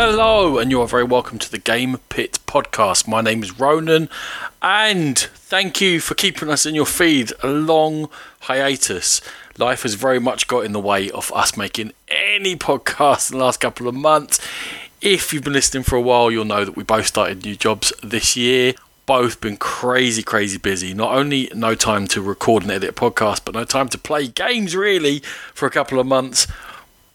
Hello, and you are very welcome to the Game Pit podcast. My name is Ronan, and thank you for keeping us in your feed. A long hiatus. Life has very much got in the way of us making any podcast in the last couple of months. If you've been listening for a while, you'll know that we both started new jobs this year. Both been crazy, crazy busy. Not only no time to record and edit a podcast, but no time to play games really for a couple of months.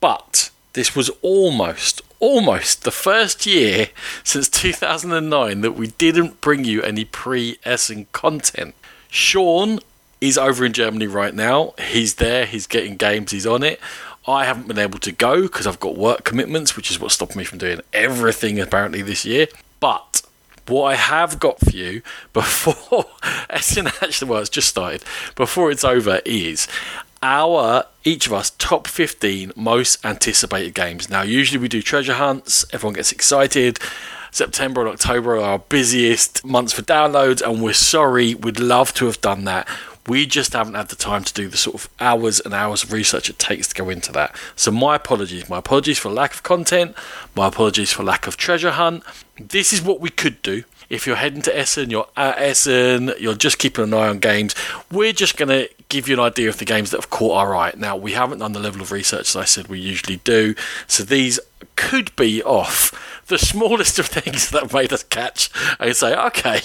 But this was almost, almost the first year since 2009 that we didn't bring you any pre Essen content. Sean is over in Germany right now. He's there, he's getting games, he's on it. I haven't been able to go because I've got work commitments, which is what stopped me from doing everything apparently this year. But what I have got for you before Essen actually, well, it's just started, before it's over, is our each of us top 15 most anticipated games. Now, usually we do treasure hunts, everyone gets excited. September and October are our busiest months for downloads, and we're sorry, we'd love to have done that. We just haven't had the time to do the sort of hours and hours of research it takes to go into that. So, my apologies. My apologies for lack of content. My apologies for lack of treasure hunt. This is what we could do if you're heading to Essen, you're at Essen, you're just keeping an eye on games, we're just going to give you an idea of the games that have caught our eye. Now, we haven't done the level of research as I said we usually do, so these could be off the smallest of things that made us catch and say, okay,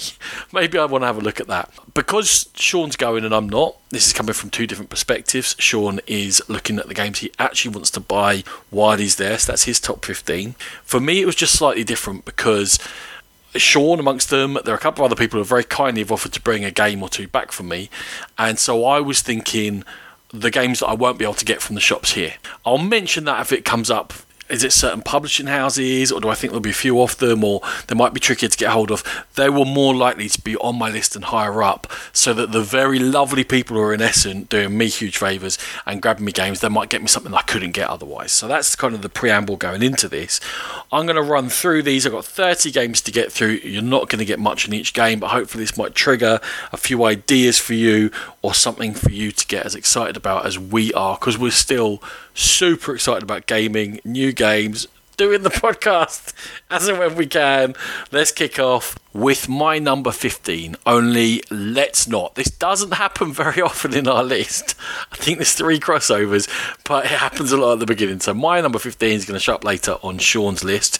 maybe I want to have a look at that. Because Sean's going and I'm not, this is coming from two different perspectives. Sean is looking at the games he actually wants to buy while he's there, so that's his top 15. For me, it was just slightly different because Sean amongst them. There are a couple of other people who very kindly have offered to bring a game or two back for me, and so I was thinking the games that I won't be able to get from the shops here. I'll mention that if it comes up is it certain publishing houses, or do I think there'll be a few of them, or they might be trickier to get hold of? They were more likely to be on my list and higher up, so that the very lovely people who are in Essen doing me huge favours and grabbing me games, they might get me something I couldn't get otherwise. So that's kind of the preamble going into this. I'm going to run through these. I've got 30 games to get through. You're not going to get much in each game, but hopefully this might trigger a few ideas for you or something for you to get as excited about as we are, because we're still super excited about gaming, new games, doing the podcast as and when we can. Let's kick off with my number 15. Only let's not. This doesn't happen very often in our list. I think there's three crossovers, but it happens a lot at the beginning. So my number 15 is going to show up later on Sean's list.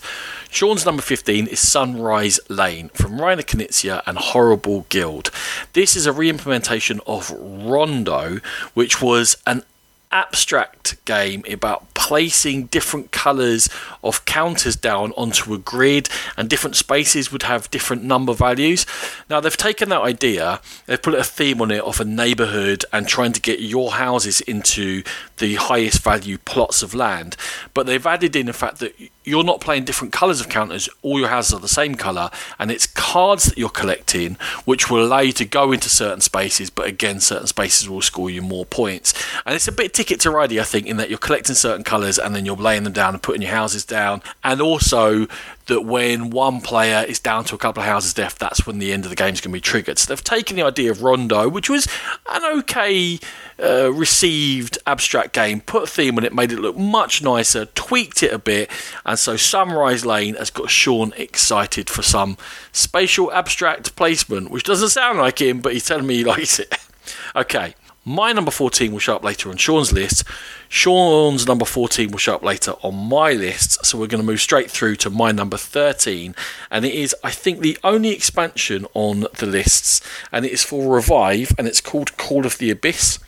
Sean's number 15 is Sunrise Lane from Reiner Knizia and Horrible Guild. This is a re implementation of Rondo, which was an abstract game about placing different colors of counters down onto a grid and different spaces would have different number values. Now they've taken that idea they've put a theme on it of a neighborhood and trying to get your houses into the highest value plots of land. But they've added in the fact that you're not playing different colors of counters all your houses are the same color and it's cards that you're collecting which will allow you to go into certain spaces but again certain spaces will score you more points. And it's a bit ticket to ride I think in that you're collecting certain colors and then you're laying them down and putting your houses down and also that when one player is down to a couple of houses left, that's when the end of the game is going to be triggered. So they've taken the idea of Rondo, which was an okay uh, received abstract game, put a theme on it, made it look much nicer, tweaked it a bit, and so Sunrise Lane has got Sean excited for some spatial abstract placement, which doesn't sound like him, but he's telling me he likes it. okay, my number 14 will show up later on Sean's list. Sean's number 14 will show up later on my list. So we're going to move straight through to my number 13. And it is, I think, the only expansion on the lists. And it is for Revive. And it's called Call of the Abyss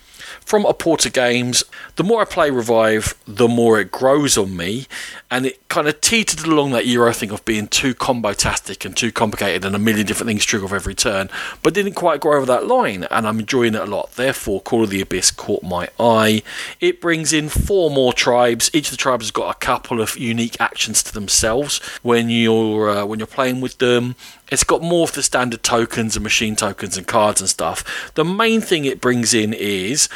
from Aporta Games. The more I play Revive, the more it grows on me, and it kind of teetered along that Euro thing of being too combo-tastic and too complicated and a million different things trigger off every turn, but didn't quite go over that line, and I'm enjoying it a lot. Therefore, Call of the Abyss caught my eye. It brings in four more tribes. Each of the tribes has got a couple of unique actions to themselves when you're uh, when you're playing with them. It's got more of the standard tokens and machine tokens and cards and stuff. The main thing it brings in is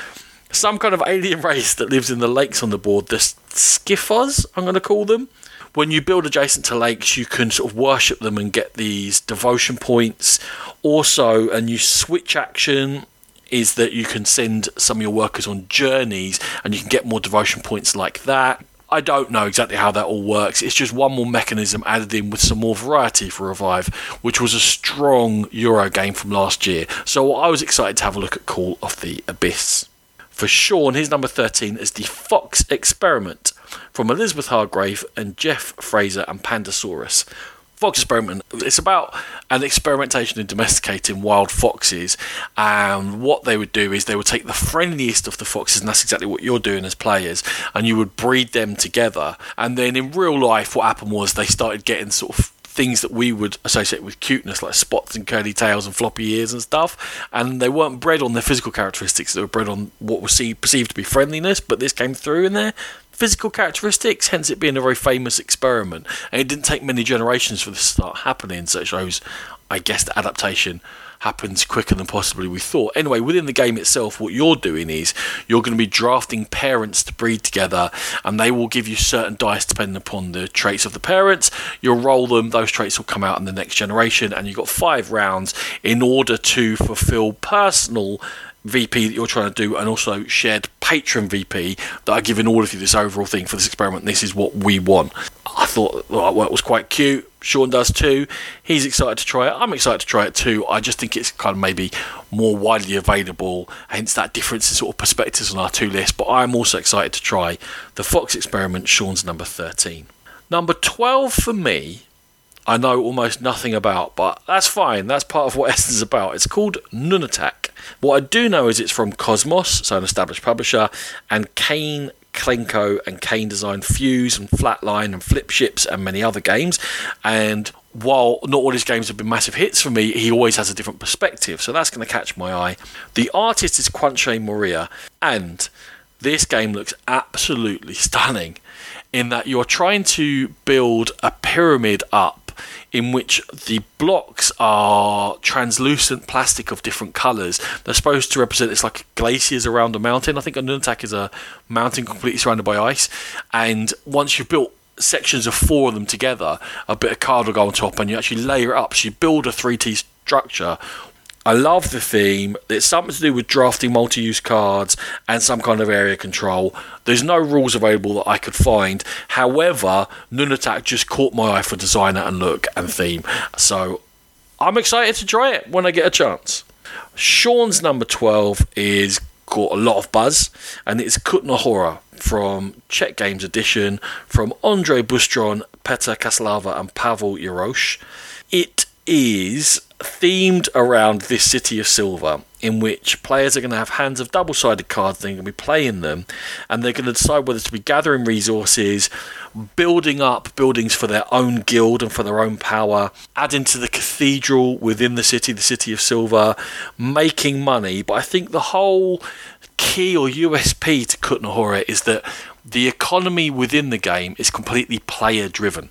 some kind of alien race that lives in the lakes on the board, the Skiffers, I'm going to call them. When you build adjacent to lakes, you can sort of worship them and get these devotion points. Also, a new switch action is that you can send some of your workers on journeys and you can get more devotion points like that. I don't know exactly how that all works. It's just one more mechanism added in with some more variety for Revive, which was a strong Euro game from last year. So I was excited to have a look at Call of the Abyss. For Sean, his number 13 is the Fox Experiment from Elizabeth Hargrave and Jeff Fraser and Pandasaurus. Fox experiment. It's about an experimentation in domesticating wild foxes. And what they would do is they would take the friendliest of the foxes, and that's exactly what you're doing as players, and you would breed them together. And then in real life, what happened was they started getting sort of things that we would associate with cuteness, like spots and curly tails and floppy ears and stuff. And they weren't bred on their physical characteristics; they were bred on what was perceived to be friendliness. But this came through in there physical characteristics, hence it being a very famous experiment. And it didn't take many generations for this to start happening, so it shows, I guess, the adaptation happens quicker than possibly we thought. Anyway, within the game itself, what you're doing is you're going to be drafting parents to breed together, and they will give you certain dice depending upon the traits of the parents. You'll roll them, those traits will come out in the next generation, and you've got five rounds in order to fulfill personal VP that you're trying to do, and also shared patron VP that are giving all of you this overall thing for this experiment. This is what we want. I thought the artwork was quite cute. Sean does too. He's excited to try it. I'm excited to try it too. I just think it's kind of maybe more widely available, hence that difference in sort of perspectives on our two lists. But I'm also excited to try the Fox experiment. Sean's number 13. Number 12 for me I know almost nothing about, but that's fine. That's part of what Essen's about. It's called Nunatak. What I do know is it's from Kosmos, so an established publisher, and Kane Klenko and Kane Design Fuse and Flatline and Flip Ships and many other games. And while not all his games have been massive hits for me, he always has a different perspective, so that's going to catch my eye. The artist is Kwanchai Moriya, and this game looks absolutely stunning in that you're trying to build a pyramid up in which the blocks are translucent plastic of different colours. They're supposed to represent it's like glaciers around a mountain. I think Nunatak is a mountain completely surrounded by ice. And once you've built sections of four of them together, a bit of card will go on top, and you actually layer it up. So you build a 3D structure I love the theme. It's something to do with drafting multi use cards and some kind of area control. There's no rules available that I could find. However, Nunatak just caught my eye for designer and look and theme. So I'm excited to try it when I get a chance. Sean's number 12 is got a lot of buzz, and it's Kutna Hora from Czech Games Edition from Andre Bystroň, Petr Čáslava, and Pavel Jarosch. It is themed around this city of silver in which players are going to have hands of double-sided cards they're going to be playing them and they're going to decide whether to be gathering resources building up buildings for their own guild and for their own power adding to the cathedral within the city the city of silver making money. But i think the whole key or usp to Kutna Hora is that the economy within the game is completely player driven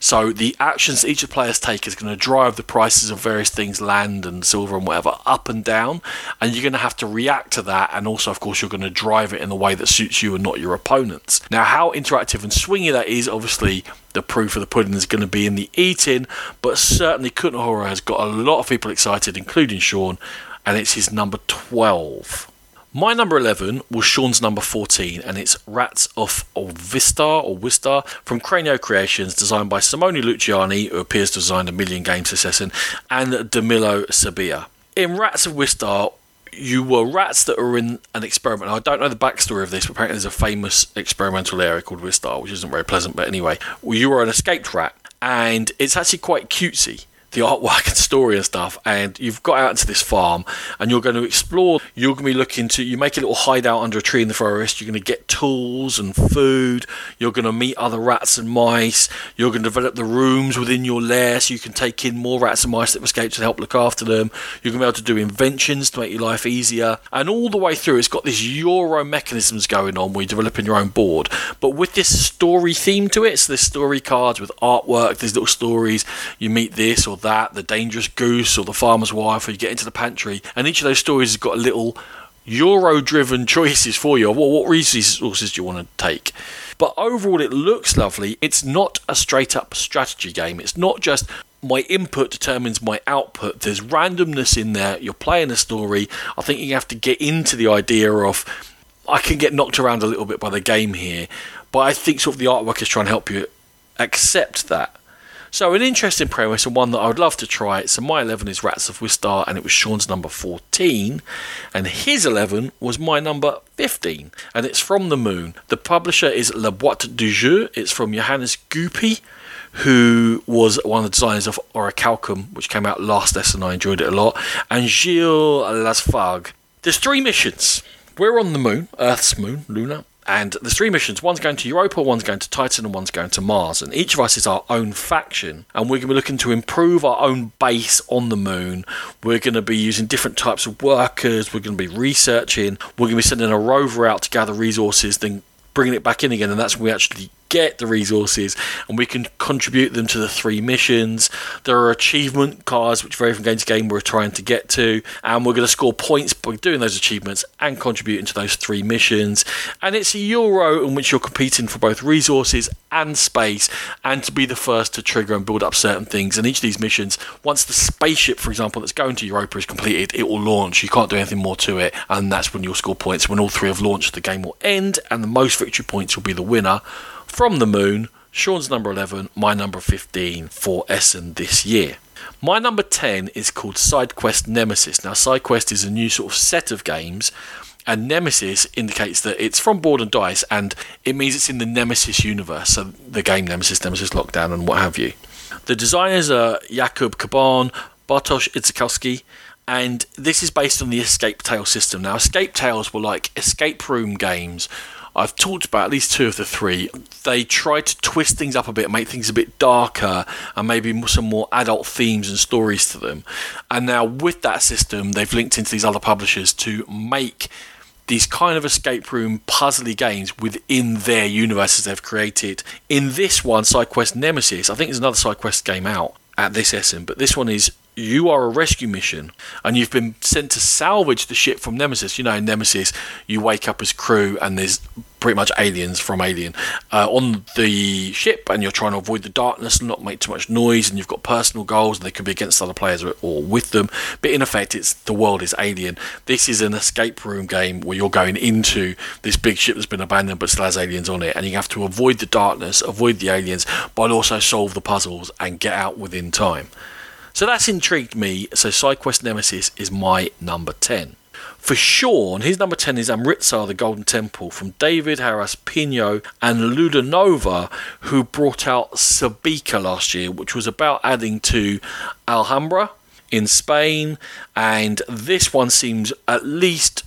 so the actions each of the players take is going to drive the prices of various things, land and silver and whatever, up and down. And you're going to have to react to that. And also, of course, you're going to drive it in the way that suits you and not your opponents. Now, how interactive and swingy that is, obviously, the proof of the pudding is going to be in the eating. But certainly, Kutna Hora has got a lot of people excited, including Sean. And it's his number 12. My number 11 was Sean's number 14, and it's Rats of Vistar or Wistar from Cranio Creations, designed by Simone Luciani, who appears to have designed a million games assassin, and Danilo Sabia. In Rats of Wistar, you were rats that were in an experiment. I don't know the backstory of this, but apparently there's a famous experimental area called Wistar, which isn't very pleasant. But anyway, you were an escaped rat, and it's actually quite cutesy the artwork and story and stuff, and you've got out into this farm and you're going to explore. You're going to be looking to you make a little hideout under a tree in the forest. You're going to get tools and food. You're going to meet other rats and mice. You're going to develop the rooms within your lair so you can take in more rats and mice that have escaped to help look after them. You're going to be able to do inventions to make your life easier, and all the way through, it's got these Euro mechanisms going on where you're developing your own board, but with this story theme to it. So there's story cards with artwork. There's little stories. You meet this or that, the dangerous goose or the farmer's wife, or you get into the pantry, and each of those stories has got a little Euro driven choices for you. What, what resources do you want to take? But overall, it looks lovely. It's not a straight up strategy game. It's not just my input determines my output. There's randomness in there. You're playing a story. I think you have to get into the idea of I can get knocked around a little bit by the game here, but I think sort of the artwork is trying to help you accept that. So, an interesting premise and one that I would love to try. So, my 11 is Rats of Wistar, and it was Sean's number 14, and his 11 was my number 15, and it's from the moon. The publisher is La Boîte du Jeu, it's from Johannes Goupy, who was one of the designers of Orichalcum, which came out last Essen. I enjoyed it a lot, and Gilles Lasfargue. There's three missions. We're on the moon, Earth's moon, Luna, and there's three missions. One's going to Europa, one's going to Titan, and one's going to Mars. And each of us is our own faction. And we're going to be looking to improve our own base on the moon. We're going to be using different types of workers. We're going to be researching. We're going to be sending a rover out to gather resources, then bringing it back in again. And that's when we actually get the resources and we can contribute them to the three missions. There are achievement cards which vary from game to game we're trying to get to, and we're going to score points by doing those achievements and contributing to those three missions. And it's a Euro in which you're competing for both resources and space, and to be the first to trigger and build up certain things. And each of these missions, once the spaceship, for example, that's going to Europa is completed, it will launch. You can't do anything more to it, and that's when you'll score points. When all three have launched, the game will end, and the most victory points will be the winner from the moon, Sean's number 11, my number 15 for Essen this year. My number 10 is called SideQuest Nemesis. Now, SideQuest is a new sort of set of games, and Nemesis indicates that it's from Board and Dice, and it means it's in the Nemesis universe, so the game Nemesis, Nemesis Lockdown, and what have you. The designers are Jakub Caban, Bartosz Idzikowski, and this is based on the Escape Tale system. Now, Escape Tales were like escape room games I've talked about at least two of the three. They try to twist things up a bit, make things a bit darker, and maybe some more adult themes and stories to them. And now, with that system, they've linked into these other publishers to make these kind of escape room puzzly games within their universes they've created. In this one, SideQuest Nemesis, I think there's another SideQuest game out at this Essen, but this one is you are a rescue mission and you've been sent to salvage the ship from Nemesis. You know, in Nemesis, you wake up as crew and there's pretty much aliens from Alien uh, on the ship, and you're trying to avoid the darkness and not make too much noise. And you've got personal goals, and they could be against other players or, or with them. But in effect, it's the world is Alien. This is an escape room game where you're going into this big ship that's been abandoned but still has aliens on it, and you have to avoid the darkness, avoid the aliens, but also solve the puzzles and get out within time. So that's intrigued me. So SideQuest Nemesis is my number 10. For Sean, his number 10 is Amritsar, the Golden Temple, from David Harras Pino and Ludonova, who brought out Sabika last year, which was about adding to Alhambra in Spain. And this one seems at least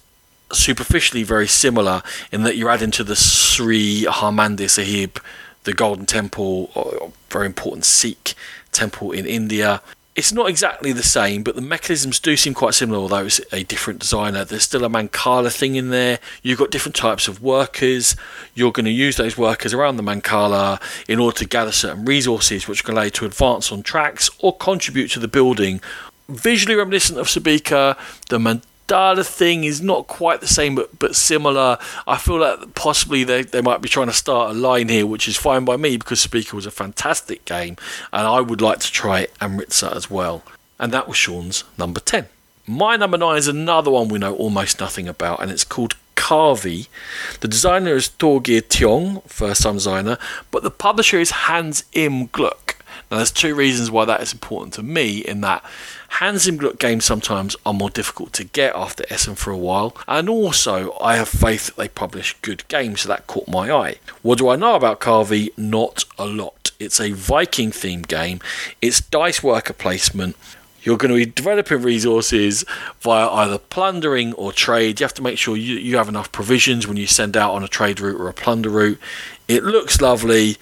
superficially very similar in that you're adding to the Sri Harmandir Sahib, the Golden Temple, very important Sikh temple in India it's not exactly the same, but the mechanisms do seem quite similar, although it's a different designer. There's still a Mancala thing in there. You've got different types of workers. You're going to use those workers around the Mancala in order to gather certain resources, which allow you to advance on tracks or contribute to the building. Visually reminiscent of Sabika, the Data thing is not quite the same, but but similar. I feel like possibly they, they might be trying to start a line here, which is fine by me because Sabika was a fantastic game, and I would like to try Amritsar as well. And that was Sean's number ten. My number nine is another one we know almost nothing about, and it's called Carvi. The designer is Torgeir Tiong, first time designer, but the publisher is Hans Im Gluck. Now, there's two reasons why that is important to me in that Hans Im Gluck games sometimes are more difficult to get after Essen for a while, and also I have faith that they publish good games, so that caught my eye. What do I know about Carvi? Not a lot. It's a Viking themed game, it's dice worker placement. You're going to be developing resources via either plundering or trade. You have to make sure you, you have enough provisions when you send out on a trade route or a plunder route. It looks lovely.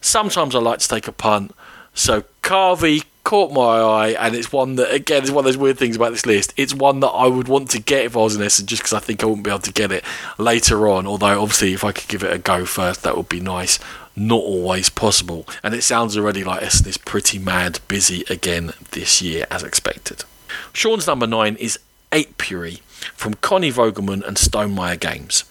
Sometimes I like to take a punt. So Carvi caught my eye, and it's one that again is one of those weird things about this list. It's one that I would want to get if I was in Essen, just because I think I wouldn't be able to get it later on. Although obviously, if I could give it a go first, that would be nice. Not always possible, and it sounds already like Essen is pretty mad busy again this year, as expected. Sean's number nine is Apiary from Connie Vogelmann and Stonemaier Games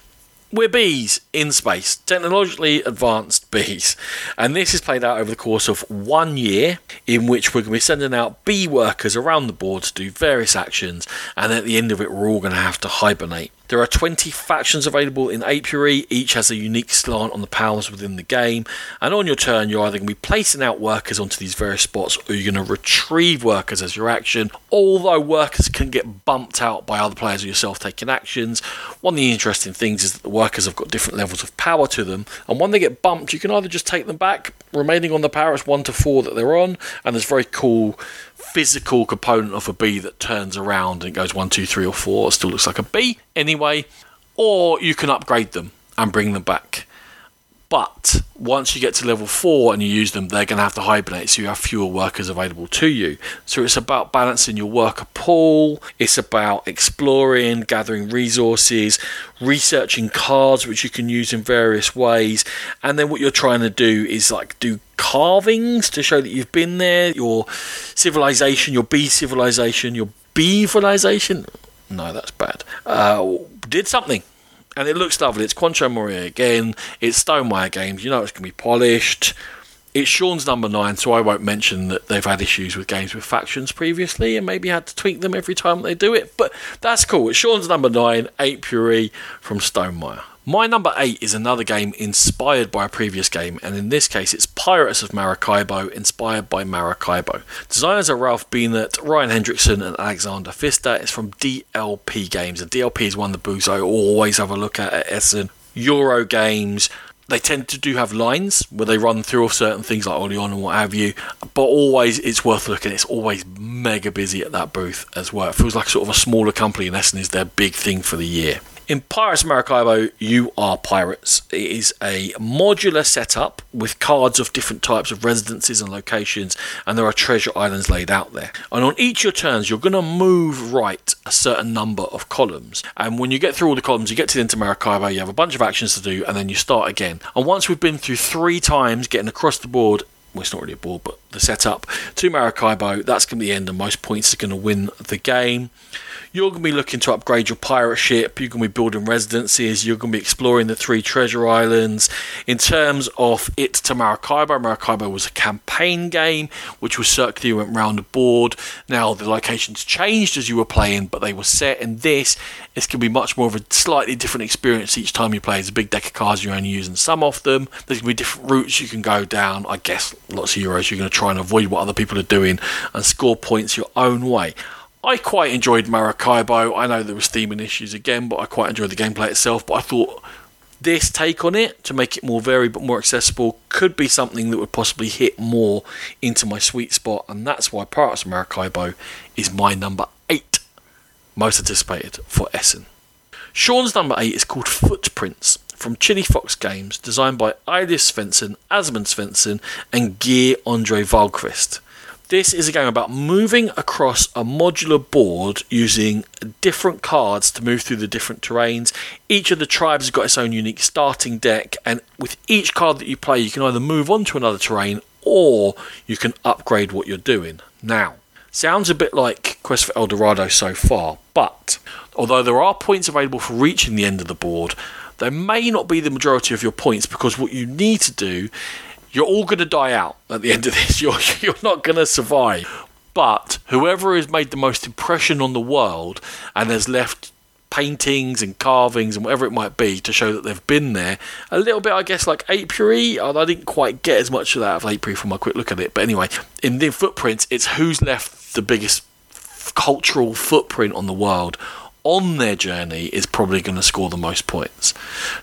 we're bees in space, technologically advanced bees. And this is played out over the course of one year, in which we're going to be sending out bee workers around the board to do various actions. And at the end of it, we're all going to have to hibernate. There are 20 factions available in Apiary, each has a unique slant on the powers within the game, and on your turn, you're either going to be placing out workers onto these various spots or you're going to retrieve workers as your action. Although workers can get bumped out by other players or yourself taking actions, one of the interesting things is that the workers have got different levels of power to them, and when they get bumped, you can either just take them back, remaining on the power, it's 1 to 4 that they're on, and there's very cool physical component of a bee that turns around and goes one, two, three, or four. It still looks like a bee anyway. Or you can upgrade them and bring them back. But once you get to level four and you use them, they're going to have to hibernate, so you have fewer workers available to you. So it's about balancing your worker pool, it's about exploring, gathering resources, researching cards which you can use in various ways, and then what you're trying to do is like do carvings to show that you've been there, your civilization, your bee civilization, your bee civilization. No, that's bad. Uh, did something and it looks lovely. It's Kwanchai Moriya again. It's Stonemaier games. You know it's going to be polished. It's Sean's number nine, so I won't mention that they've had issues with games with factions previously and maybe had to tweak them every time they do it. But that's cool. It's Sean's number nine, Apiary from Stonemaier. My number eight is another game inspired by a previous game, and in this case, it's Pirates of Maracaibo, inspired by Maracaibo. Designers are Ralph Bienert, Ryan Hendrickson, and Alexander Pfister. It's from DLP Games, and DLP is one of the booths I always have a look at at Essen. Euro games, they tend to do have lines where they run through certain things like early on and what have you, but always it's worth looking. It's always mega busy at that booth as well. It feels like sort of a smaller company, and Essen is their big thing for the year. In Pirates Maracaibo, you are pirates. It is a modular setup with cards of different types of residences and locations, and there are treasure islands laid out there. And on each of your turns, you're going to move right a certain number of columns. And when you get through all the columns, you get to the end of Maracaibo, you have a bunch of actions to do, and then you start again. And once we've been through three times getting across the board, well, it's not really a board, but the setup to Maracaibo, that's going to be the end, and most points are going to win the game. You're going to be looking to upgrade your pirate ship. You're going to be building residences. You're going to be exploring the three treasure islands. In terms of it to Maracaibo, Maracaibo was a campaign game which was circular. You went round the board. Now the locations changed as you were playing, but they were set. In this, it's going to be much more of a slightly different experience each time you play. It's a big deck of cards. You're only using some of them. There's going to be different routes you can go down. I guess lots of euros. You're going to try and avoid what other people are doing and score points your own way. I quite enjoyed Maracaibo. I know there was theming issues again, but I quite enjoyed the gameplay itself. But I thought this take on it to make it more varied but more accessible could be something that would possibly hit more into my sweet spot, and that's why Pirates of Maracaibo is my number eight most anticipated for Essen. Sean's number eight is called Footprints from Chili Fox Games, designed by Elias Svensson, Asmund Svensson, and Geir Andre Wahlqvist. This is a game about moving across a modular board using different cards to move through the different terrains. Each of the tribes has got its own unique starting deck, and with each card that you play, you can either move on to another terrain or you can upgrade what you're doing. Now, sounds a bit like Quest for El Dorado so far, but although there are points available for reaching the end of the board, they may not be the majority of your points because what you need to do you're all going to die out at the end of this. You're, you're not going to survive. But whoever has made the most impression on the world and has left paintings and carvings and whatever it might be to show that they've been there. A little bit, I guess, like Apiary. I didn't quite get as much of that of Apiary from my quick look at it. But anyway, in the footprints, it's who's left the biggest cultural footprint on the world on their journey is probably going to score the most points.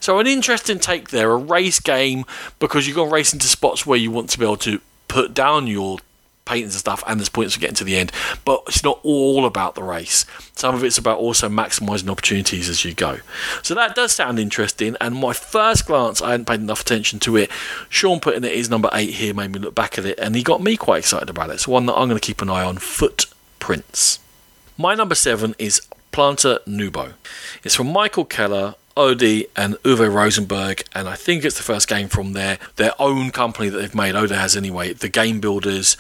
So, an interesting take there a race game because you're going to race into spots where you want to be able to put down your paintings and stuff, and there's points for getting to the end. But it's not all about the race. Some of it's about also maximising opportunities as you go. So that does sound interesting. And my first glance, I hadn't paid enough attention to it. Sean putting it is number eight here made me look back at it, and he got me quite excited about it. So one that I'm going to keep an eye on. Footprints. My number seven is Planta Nubo. It's from Michael Keller, Ode and Uwe Rosenberg, and I think it's the first game from their their own company that they've made. Ode has anyway. The Game Builders.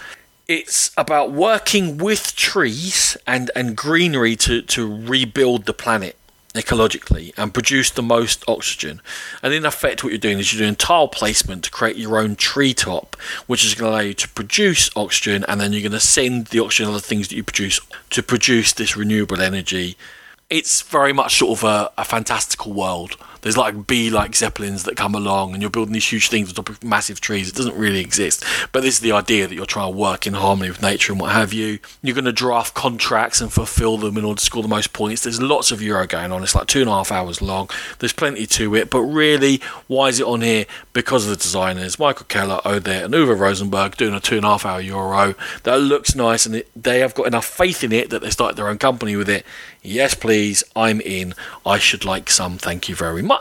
It's about working with trees and, and greenery to, to rebuild the planet ecologically and produce the most oxygen. And in effect, what you're doing is you're doing tile placement to create your own treetop, which is going to allow you to produce oxygen, and then you're going to send the oxygen and the things that you produce to produce this renewable energy. it's very much sort of a, a fantastical world. There's like bee like zeppelins that come along, and you're building these huge things on top of massive trees. It doesn't really exist, but this is the idea that you're trying to work in harmony with nature and what have you. You're going to draft contracts and fulfill them in order to score the most points. There's lots of Euro going on. It's like two and a half hours long. There's plenty to it, but really, why is it on here? Because of the designers, Michael Keller, Odette, and Uwe Rosenberg doing a two and a half hour Euro that looks nice, and they have got enough faith in it that they started their own company with it. Yes, please, I'm in. I should like some. Thank you very much.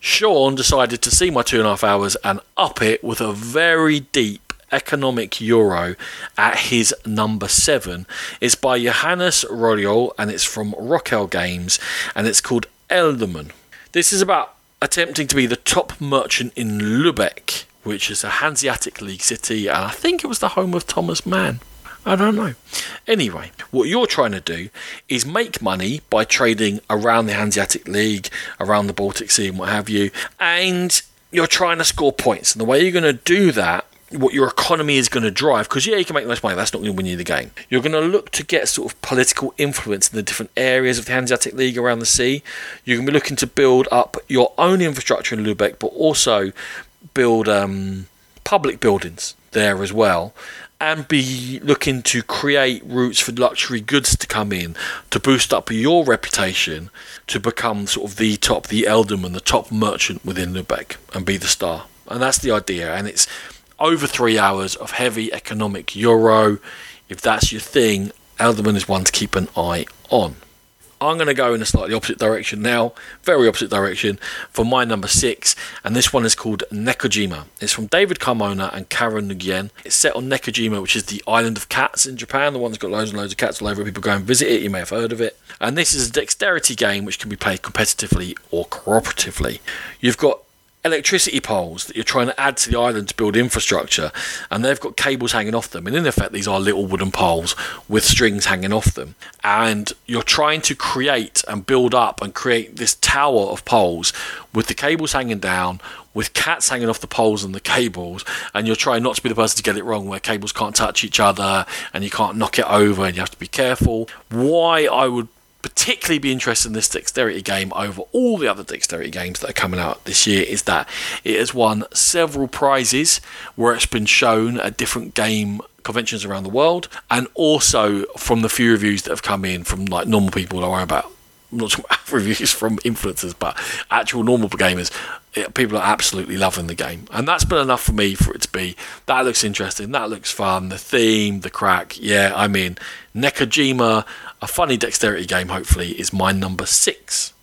Sean decided to see my two and a half hours and up it with a very deep economic euro at his number seven. It's by Johannes Rodiol and it's from Rockel Games and it's called Elderman. This is about attempting to be the top merchant in Lubeck, which is a Hanseatic League city, and I think it was the home of Thomas Mann. I don't know. Anyway, what you're trying to do is make money by trading around the Hanseatic League, around the Baltic Sea, and what have you, and you're trying to score points. And the way you're going to do that what your economy is going to drive because yeah you can make the most money that's not going to win you the game you're going to look to get sort of political influence in the different areas of the hanseatic league around the sea you're going to be looking to build up your own infrastructure in lubeck but also build um, public buildings there as well and be looking to create routes for luxury goods to come in to boost up your reputation to become sort of the top, the Elderman, the top merchant within Lubeck and be the star. And that's the idea. And it's over three hours of heavy economic euro. If that's your thing, Elderman is one to keep an eye on. I'm going to go in a slightly opposite direction now, very opposite direction, for my number six, and this one is called Nekojima. It's from David Carmona and Karen Nguyen. It's set on Nekojima, which is the island of cats in Japan, the one that's got loads and loads of cats all over. People go and visit it, you may have heard of it. And this is a dexterity game which can be played competitively or cooperatively. You've got electricity poles that you're trying to add to the island to build infrastructure, and they've got cables hanging off them. And in effect, these are little wooden poles with strings hanging off them. And you're trying to create and build up and create this tower of poles with the cables hanging down, with cats hanging off the poles and the cables, and you're trying not to be the person to get it wrong, where cables can't touch each other and you can't knock it over and you have to be careful. Why I would particularly be interested in this dexterity game over all the other dexterity games that are coming out this year is that it has won several prizes where it's been shown at different game conventions around the world and also from the few reviews that have come in from like normal people that are about not reviews from influencers but actual normal gamers people are absolutely loving the game and that's been enough for me for it to be that looks interesting that looks fun the theme the crack yeah i'm in nekojima a funny dexterity game, hopefully, is my number six.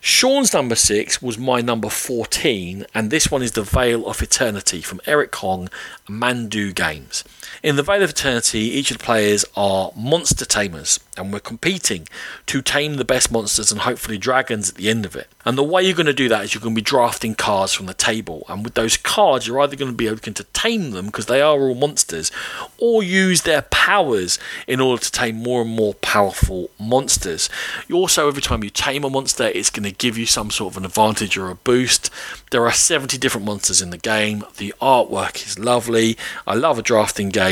Sean's number six was my number 14, and this one is The Vale of Eternity from Eric Hong, Mandoo Games. In the Vale of Eternity, each of the players are monster tamers, and we're competing to tame the best monsters and hopefully dragons at the end of it. And the way you're going to do that is you're going to be drafting cards from the table, and with those cards, you're either going to be able to tame them because they are all monsters, or use their powers in order to tame more and more powerful monsters. You also, every time you tame a monster, it's going to give you some sort of an advantage or a boost. There are 70 different monsters in the game. The artwork is lovely. I love a drafting game.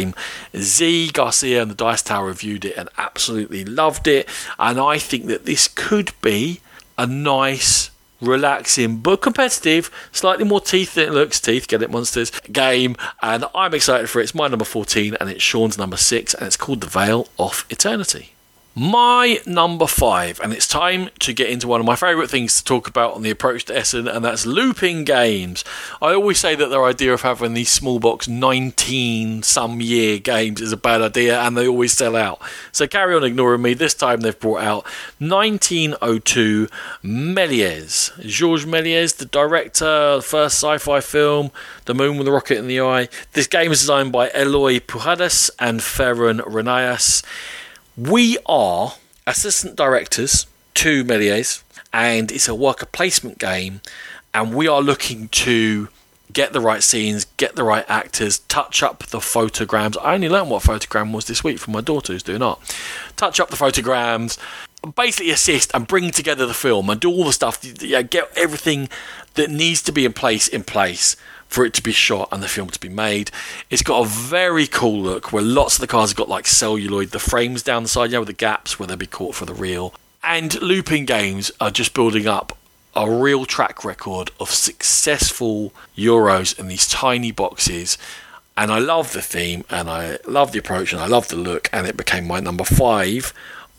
Zee Garcia and the Dice Tower reviewed it and absolutely loved it. And I think that this could be a nice, relaxing but competitive, slightly more teeth than it looks. Teeth, get it, monsters game. And I'm excited for it. It's my number 14 and it's Sean's number 6 and it's called The Vale of Eternity. My number five, and it's time to get into one of my favourite things to talk about on the approach to Essen, and that's looping games. I always say that their idea of having these small box 19 some year games is a bad idea, and they always sell out. So carry on ignoring me. This time they've brought out 1902 Méliès. Georges Méliès, the director, the first sci fi film, The Moon with a Rocket in the Eye. This game is designed by Eloy Pujadas and Ferran Renalias. We are assistant directors to Méliès, and it's a worker placement game, and we are looking to get the right scenes, get the right actors, touch up the photograms. I only learned what photogram was this week from my daughter who's doing art. Touch up the photograms, basically assist and bring together the film and do all the stuff. Yeah, get everything that needs to be in place in place for it to be shot and the film to be made. It's got a very cool look where lots of the cars have got like celluloid, the frames down the side, you know, with the gaps where they'll be caught for the reel. And Looping Games are just building up a real track record of successful Euros in these tiny boxes. And I love the theme and I love the approach and I love the look, and it became my number five.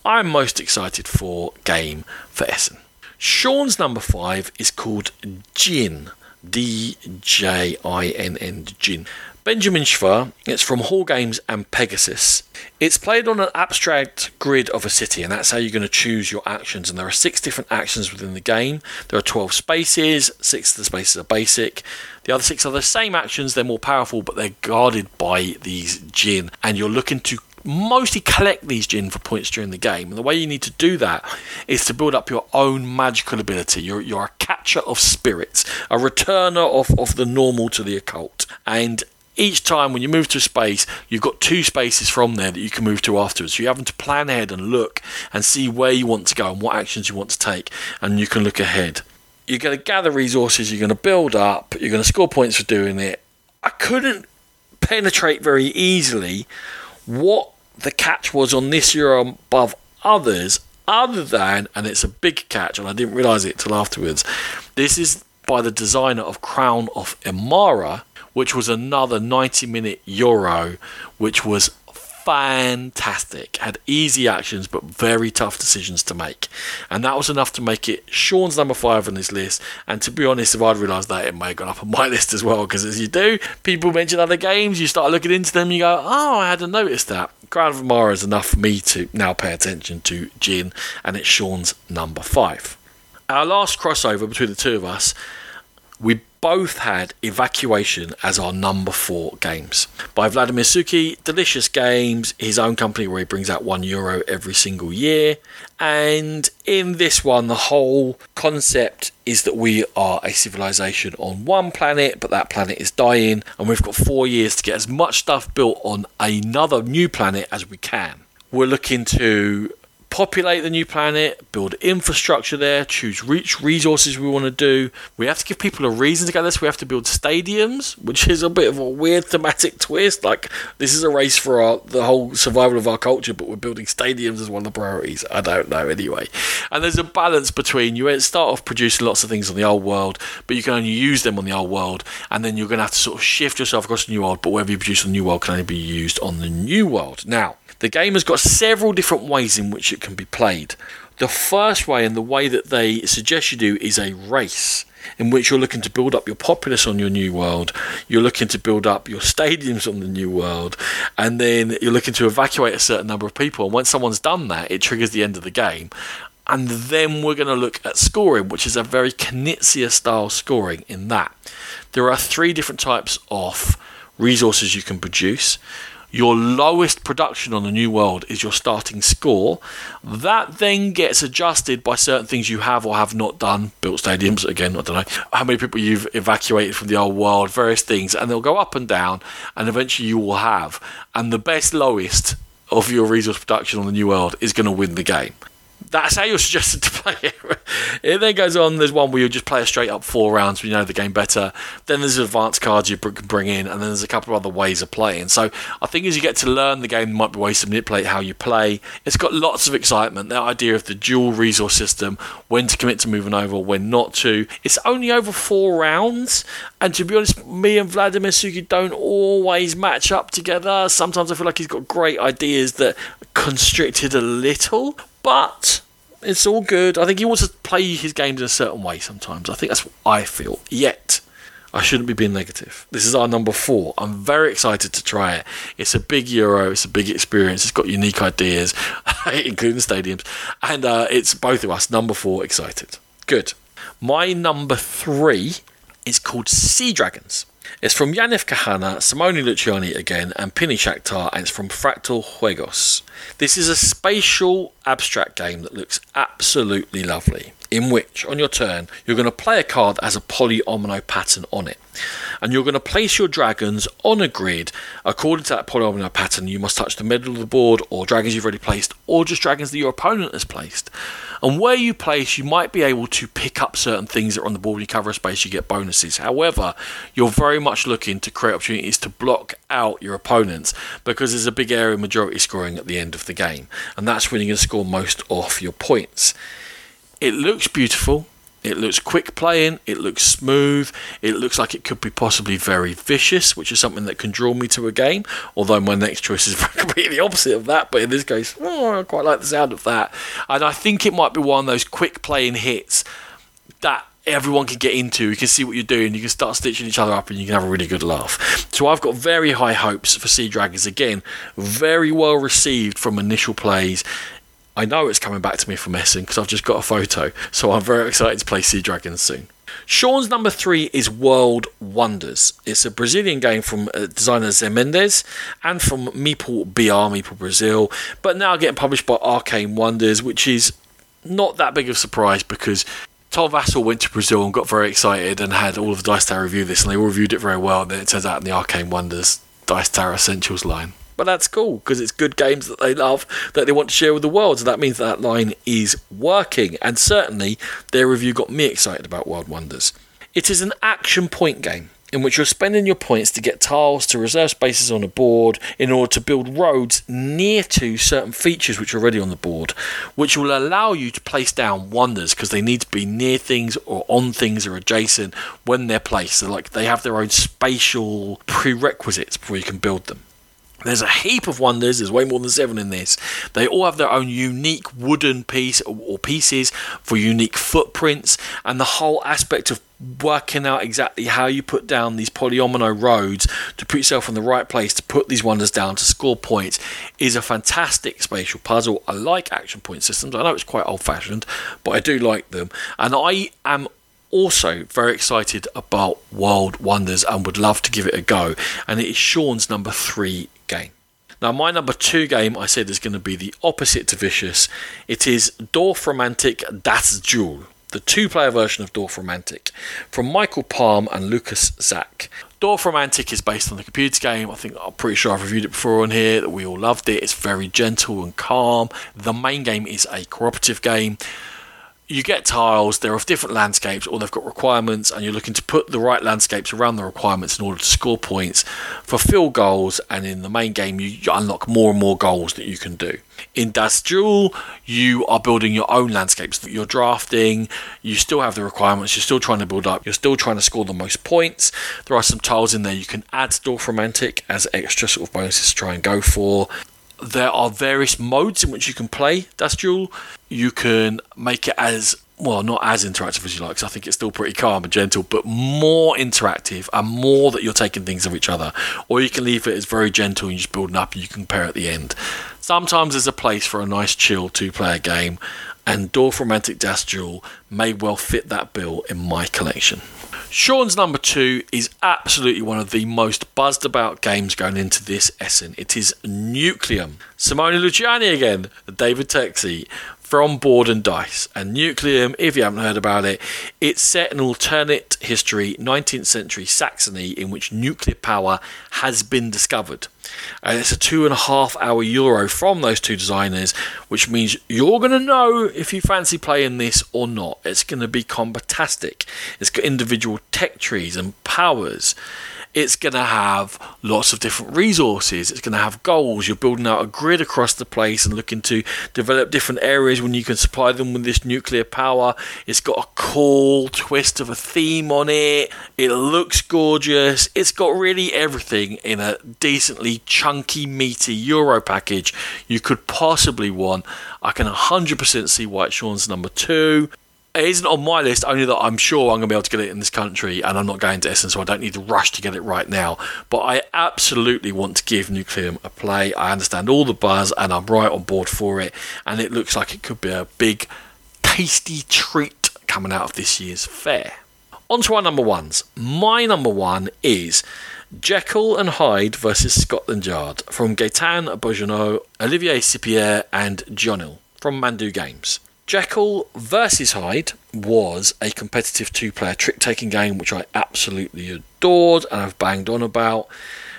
I'm most excited for game for Essen. Sean's number five is called Djinn. D J I N N, Djinn. Benjamin Schwer, it's from Hall Games and Pegasus. It's played on an abstract grid of a city, and that's how you're going to choose your actions. And there are six different actions within the game. There are 12 spaces, six of the spaces are basic. The other six are the same actions, they're more powerful, but they're guarded by these Djinn. And you're looking to mostly collect these Djinn for points during the game. And the way you need to do that is to build up your own magical ability. You're, you're a catcher of spirits, a returner of, of the normal to the occult. And each time when you move to a space, you've got two spaces from there that you can move to afterwards. So you're having to plan ahead and look and see where you want to go and what actions you want to take, and you can look ahead. You're going to gather resources, you're going to build up, you're going to score points for doing it. I couldn't penetrate very easily what the catch was on this Euro above others, other than, and it's a big catch, and I didn't realize it till afterwards. This is by the designer of Crown of Emara, which was another 90 minute Euro, which was fantastic. Had easy actions, but very tough decisions to make. And that was enough to make it Sean's number five on this list. And to be honest, if I'd realised that, it may have gone up on my list as well. Because as you do, people mention other games, you start looking into them, you go, oh, I hadn't noticed that. Crown of Emara is enough for me to now pay attention to Djinn, and it's Sean's number five. Our last crossover between the two of us, we both had Evacuation as our number four games. By Vladimir Suchý, delicious games, his own company where he brings out one euro every single year. And in this one, the whole concept is that we are a civilization on one planet, but that planet is dying, and we've got four years to get as much stuff built on another new planet as we can. We're looking to populate the new planet, build infrastructure there, choose which resources we want to do. We have to give people a reason to go this. We have to build stadiums, which is a bit of a weird thematic twist. Like this is a race for our, the whole survival of our culture, but we're building stadiums as one of the priorities. I don't know anyway. And there's a balance between you start off producing lots of things on the old world, but you can only use them on the old world, and then you're going to have to sort of shift yourself across the new world. But whatever you produce on the new world can only be used on the new world. Now the game has got several different ways in which it can be played. The first way, and the way that they suggest you do, is a race in which you're looking to build up your populace on your new world, you're looking to build up your stadiums on the new world, and then you're looking to evacuate a certain number of people. And once someone's done that, it triggers the end of the game. And then we're going to look at scoring, which is a very Knizia style scoring in that. There are three different types of resources you can produce. Your lowest production on the new world is your starting score. That then gets adjusted by certain things you have or have not done. Built stadiums, again, I don't know how many people you've evacuated from the old world, various things, and they'll go up and down, and eventually you will have. And the best lowest of your resource production on the new world is going to win the game that's how you're suggested to play it. it then goes on. There's one where you just play a straight up four rounds you know the game better. Then there's advanced cards you can bring in, and then there's a couple of other ways of playing. So I think as you get to learn the game, there might be ways to manipulate how you play. It's got lots of excitement. That idea of the dual resource system, when to commit to moving over, when not to. It's only over four rounds, and to be honest, me and Vladimir Suchý don't always match up together. Sometimes I feel like he's got great ideas that constricted a little but it's all good. I think he wants to play his games in a certain way sometimes. I think that's what I feel. Yet, I shouldn't be being negative. This is our number four. I'm very excited to try it. It's a big Euro, it's a big experience, it's got unique ideas, including stadiums, and uh, it's both of us, number four, excited. Good. My number three is called Sea Dragons. It's from Yanniv Kahana, Simone Luciani again, and Pini Shakhtar, and it's from Fractal Juegos. This is a spatial abstract game that looks absolutely lovely, in which, on your turn, you're going to play a card that has a polyomino pattern on it. And you're going to place your dragons on a grid according to that polyomino pattern. You must touch the middle of the board, or dragons you've already placed, or just dragons that your opponent has placed. And where you place, you might be able to pick up certain things that are on the board. When you cover a space, you get bonuses. However, you're very much looking to create opportunities to block out your opponents because there's a big area of majority scoring at the end of the game. And that's when you're going to score most off your points. It looks beautiful. It looks quick playing, it looks smooth, it looks like it could be possibly very vicious, which is something that can draw me to a game. Although my next choice is completely the opposite of that, but in this case, oh, I quite like the sound of that. And I think it might be one of those quick playing hits that everyone can get into. You can see what you're doing. You can start stitching each other up, and you can have a really good laugh. So I've got very high hopes for Sea Dragons again. Very well received from initial plays. I know it's coming back to me from Essen because I've just got a photo, so I'm very excited to play Sea Dragons soon. Sean's number three is World Wonders. It's a Brazilian game from uh, designer Zé Mendes and from Meeple BR, Meeple Brazil, but now getting published by Arcane Wonders, which is not that big of a surprise because Tom Vasel went to Brazil and got very excited and had all of the Dice Tower review this, and they all reviewed it very well. And then it turns out in the Arcane Wonders Dice Tower Essentials line but that's cool because it's good games that they love that they want to share with the world. So that means that line is working, and certainly their review got me excited about World Wonders. It is an action point game in which you're spending your points to get tiles to reserve spaces on a board in order to build roads near to certain features which are already on the board, which will allow you to place down wonders because they need to be near things or on things or adjacent when they're placed. So like they have their own spatial prerequisites before you can build them. There's a heap of wonders. There's way more than seven in this. They all have their own unique wooden piece or pieces for unique footprints, and the whole aspect of working out exactly how you put down these polyomino roads to put yourself in the right place to put these wonders down to score points is a fantastic spatial puzzle. I like action point systems. I know it's quite old fashioned, but I do like them, and I am also very excited about World Wonders and would love to give it a go. And it is Sean's number three game. Now, my number two game I said is going to be the opposite to Vicious. It is Dorfromantik Das Duel, the two player version of Dorfromantik, from Michael Palm and Lukas Zach. Dorfromantik is based on the computer game. I think I'm pretty sure I've reviewed it before on here, that we all loved it. It's very gentle and calm. The main game is a cooperative game you get tiles, they're of different landscapes, or they've got requirements, and you're looking to put the right landscapes around the requirements in order to score points, fulfill goals, and in the main game, you unlock more and more goals that you can do. In Das Duel, you are building your own landscapes that you're drafting, you still have the requirements, you're still trying to build up, you're still trying to score the most points. There are some tiles in there you can add to Dorfromantik as extra sort of bonuses to try and go for there are various modes in which you can play Das Duel. You can make it as well, not as interactive as you like, because I think it's still pretty calm and gentle, but more interactive and more that you're taking things of each other. Or you can leave it as very gentle and just building up and you can compare at the end. Sometimes there's a place for a nice, chill two player game, and Dorfromantik Das Duel may well fit that bill in my collection. Sean's number two is absolutely one of the most buzzed about games going into this Essen. It is Nucleum. Simone Luciani again, David Turczi from Board and Dice. And Nucleum, if you haven't heard about it, it's set in alternate history, 19th century Saxony, in which nuclear power has been discovered. And it's a two and a half hour euro from those two designers, which means you're going to know if you fancy playing this or not. It's going to be combatastic. It's got individual tech trees and powers it's going to have lots of different resources. It's going to have goals. You're building out a grid across the place and looking to develop different areas when you can supply them with this nuclear power. It's got a cool twist of a theme on it. It looks gorgeous. It's got really everything in a decently chunky, meaty Euro package you could possibly want. I can 100% see why it's Sean's number two it isn't on my list, only that I'm sure I'm going to be able to get it in this country and I'm not going to Essen, so I don't need to rush to get it right now. But I absolutely want to give Nucleum a play. I understand all the buzz and I'm right on board for it. And it looks like it could be a big, tasty treat coming out of this year's fair. On to our number ones. My number one is Jekyll and Hyde versus Scotland Yard from Gaetan Beaujannot, Olivier Sipier, and Jonil from Mandoo Games. Jekyll versus Hyde was a competitive two player trick taking game which I absolutely adored and I've banged on about.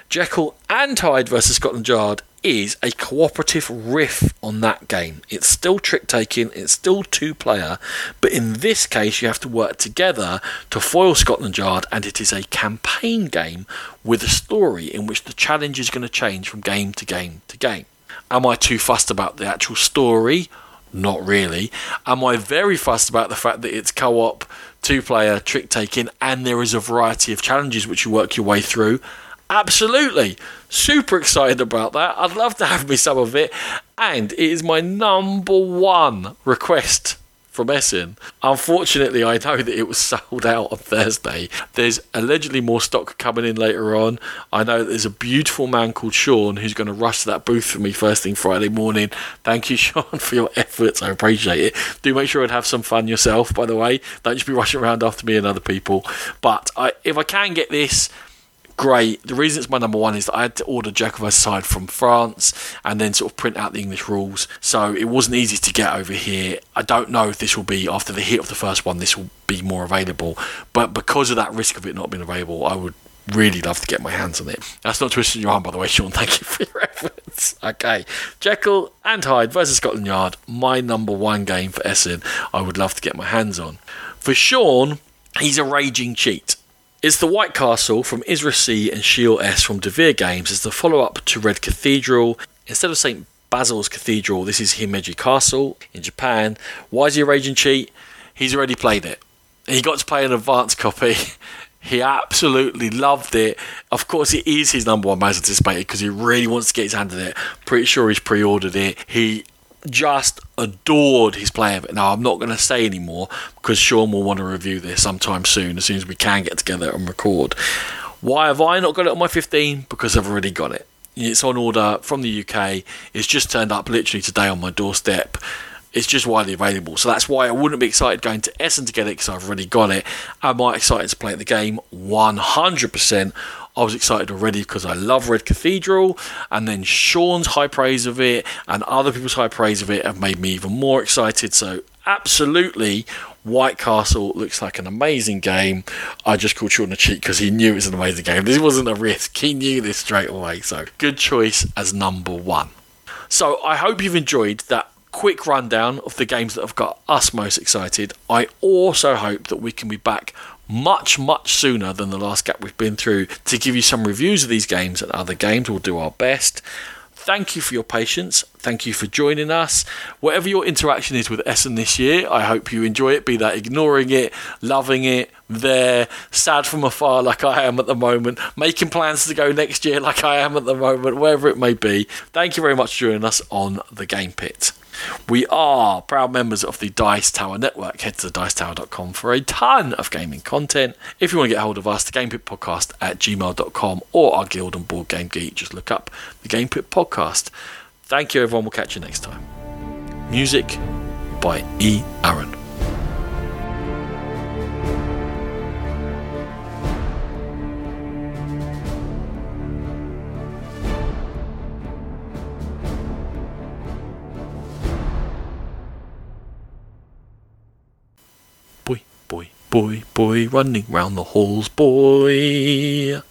Jekyll and Hyde versus Scotland Yard is a cooperative riff on that game. It's still trick taking, it's still two player, but in this case, you have to work together to foil Scotland Yard, and it is a campaign game with a story in which the challenge is going to change from game to game to game. Am I too fussed about the actual story? Not really. Am I very fussed about the fact that it's co op, two player, trick taking, and there is a variety of challenges which you work your way through? Absolutely. Super excited about that. I'd love to have me some of it. And it is my number one request from Essen. Unfortunately, I know that it was sold out on Thursday. There's allegedly more stock coming in later on. I know there's a beautiful man called Sean who's going to rush to that booth for me first thing Friday morning. Thank you, Sean, for your efforts. I appreciate it. Do make sure and have some fun yourself, by the way. Don't just be rushing around after me and other people. But I, if I can get this, great. The reason it's my number one is that I had to order Jekyll vs Hyde from France and then sort of print out the English rules. So it wasn't easy to get over here. I don't know if this will be, after the hit of the first one, this will be more available. But because of that risk of it not being available, I would really love to get my hands on it. That's not twisting your arm, by the way, Sean. Thank you for your efforts. Okay. Jekyll and Hyde versus Scotland Yard, my number one game for Essen. I would love to get my hands on. For Sean, he's a raging cheat. It's the White Castle from Isra C and Shei S from Devir Games as the follow up to Red Cathedral. Instead of St. Basil's Cathedral, this is Himeji Castle in Japan. Why is he a raging cheat? He's already played it. He got to play an advanced copy. He absolutely loved it. Of course, it is his number one most anticipated because he really wants to get his hand on it. Pretty sure he's pre ordered it. He just adored his play of it. Now, I'm not going to say anymore because Sean will want to review this sometime soon, as soon as we can get together and record. Why have I not got it on my 15? Because I've already got it. It's on order from the UK. It's just turned up literally today on my doorstep. It's just widely available. So that's why I wouldn't be excited going to Essen to get it because I've already got it. Am I excited to play the game? 100%. I was excited already because I love Red Cathedral, and then Sean's high praise of it and other people's high praise of it have made me even more excited. So, absolutely, White Castle looks like an amazing game. I just called Sean a cheat because he knew it was an amazing game. This wasn't a risk, he knew this straight away. So, good choice as number one. So, I hope you've enjoyed that quick rundown of the games that have got us most excited. I also hope that we can be back much, much sooner than the last gap we've been through to give you some reviews of these games and other games. We'll do our best. Thank you for your patience. Thank you for joining us. Whatever your interaction is with Essen this year, I hope you enjoy it, be that ignoring it, loving it, there, sad from afar like I am at the moment, making plans to go next year like I am at the moment, wherever it may be. Thank you very much for joining us on the Game Pit. We are proud members of the Dice Tower Network. Head to dicetower.com for a ton of gaming content. If you want to get hold of us, the Game Pit Podcast at gmail.com or our Guild and Board Game Geek, just look up the Game Pit Podcast. Thank you, everyone. We'll catch you next time. Music by E. Aaron. Boy, boy, running round the halls, boy.